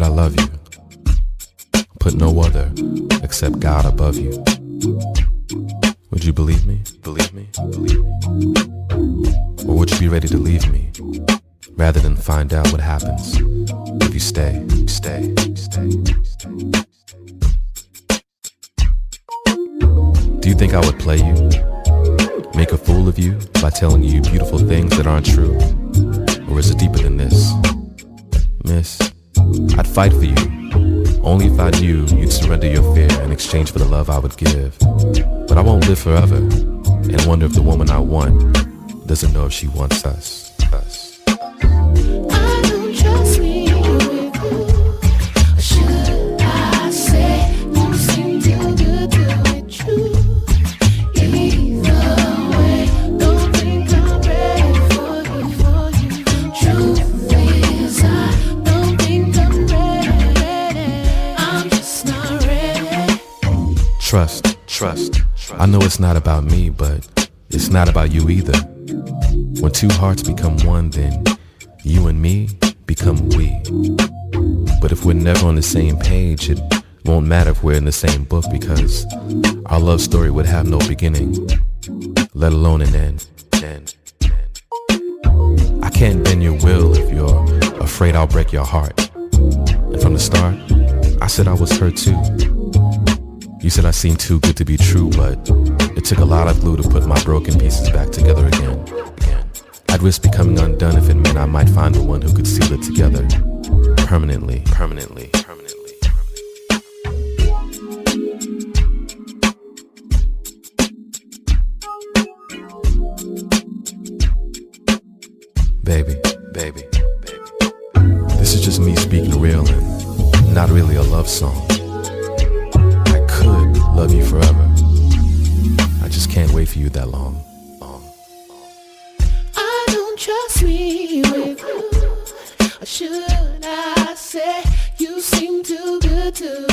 that I love you, put no other except God above you, would you believe me? Believe me? Believe me? Or would you be ready to leave me rather than find out what happens if you stay, stay, stay, stay? Do you think I would play you? Make a fool of you by telling you beautiful things that aren't true? Or is it deeper than this? Miss, I'd fight for you, only if I knew you'd surrender your fear in exchange for the love I would give. But I won't live forever and wonder if the woman I want doesn't know if she wants us. Trust, trust. I know it's not about me, but it's not about you either. When two hearts become one, then you and me become we. But if we're never on the same page, it won't matter if we're in the same book because our love story would have no beginning, let alone an end, end. I can't bend your will if you're afraid I'll break your heart. And from the start, I said I was hurt too. You said I seemed too good to be true, but it took a lot of glue to put my broken pieces back together again. I'd risk becoming undone if it meant I might find the one who could seal it together. Permanently, permanently, permanently. Baby, baby, baby. This is just me speaking real and not really a love song love you forever. I just can't wait for you that long. long, I don't trust me with you. Or should I say you seem too good to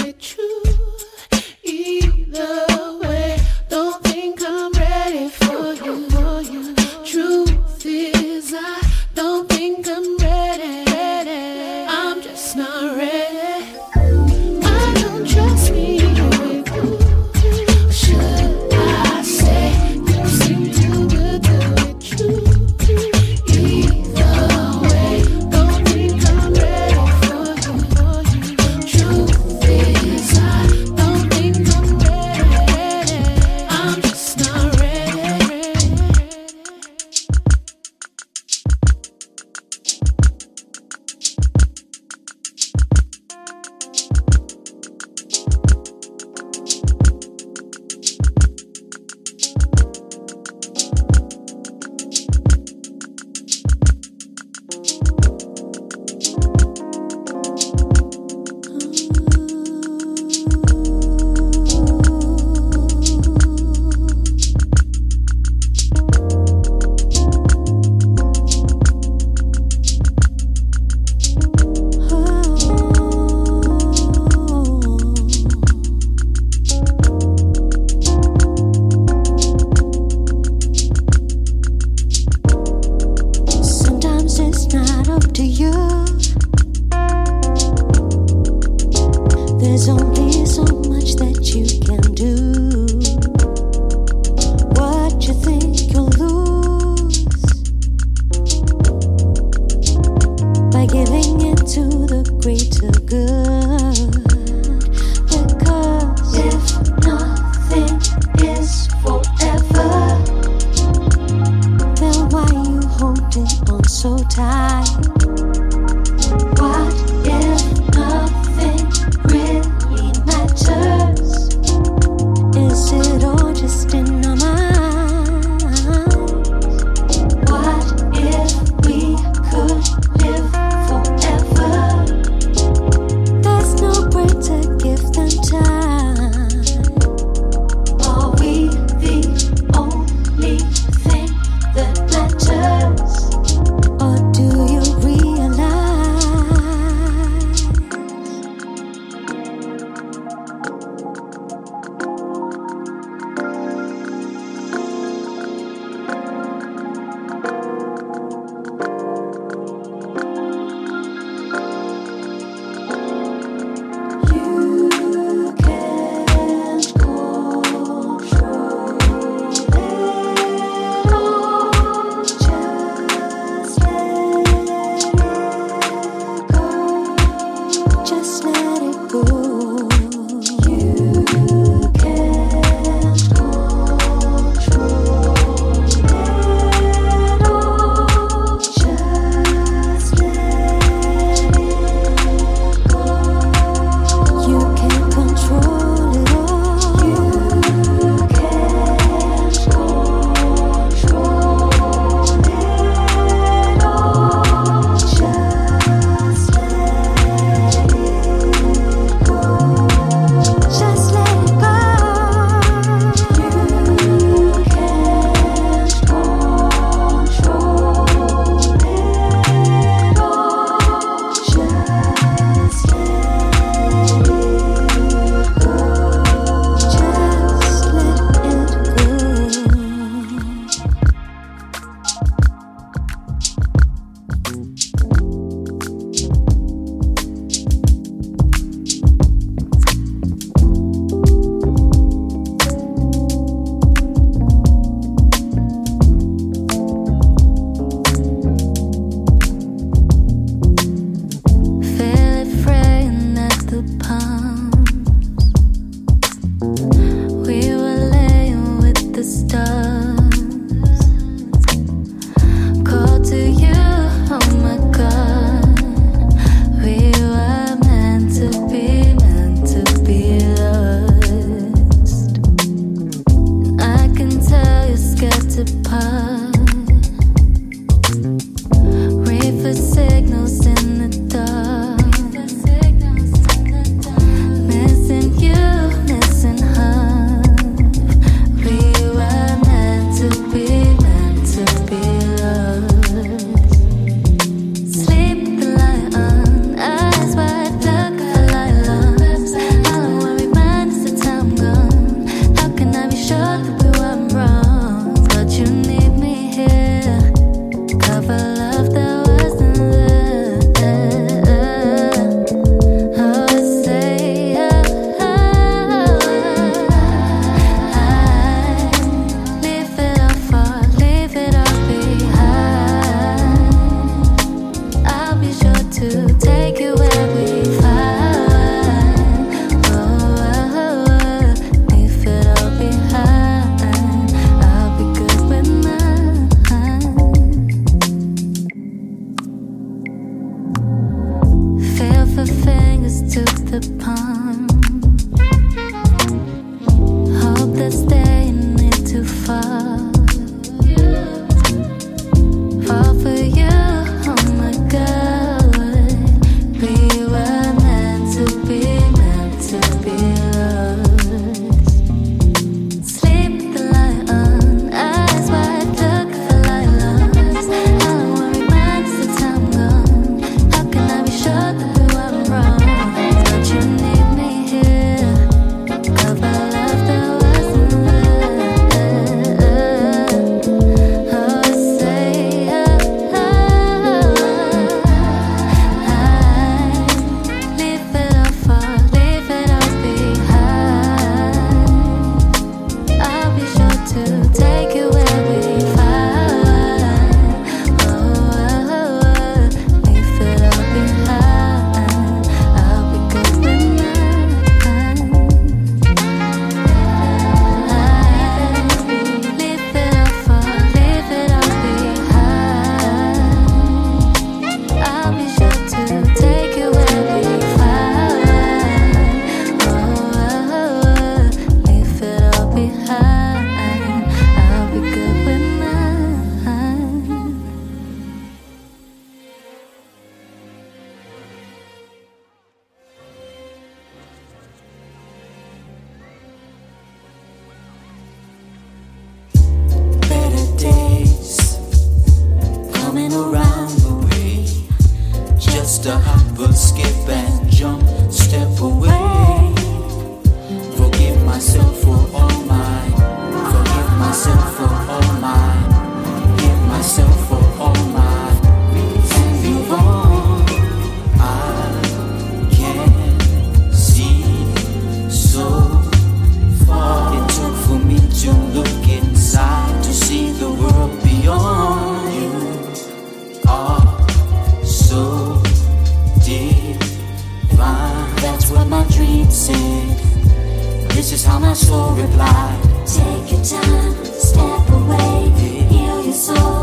is how my soul replied. Take your time, step away, heal your soul.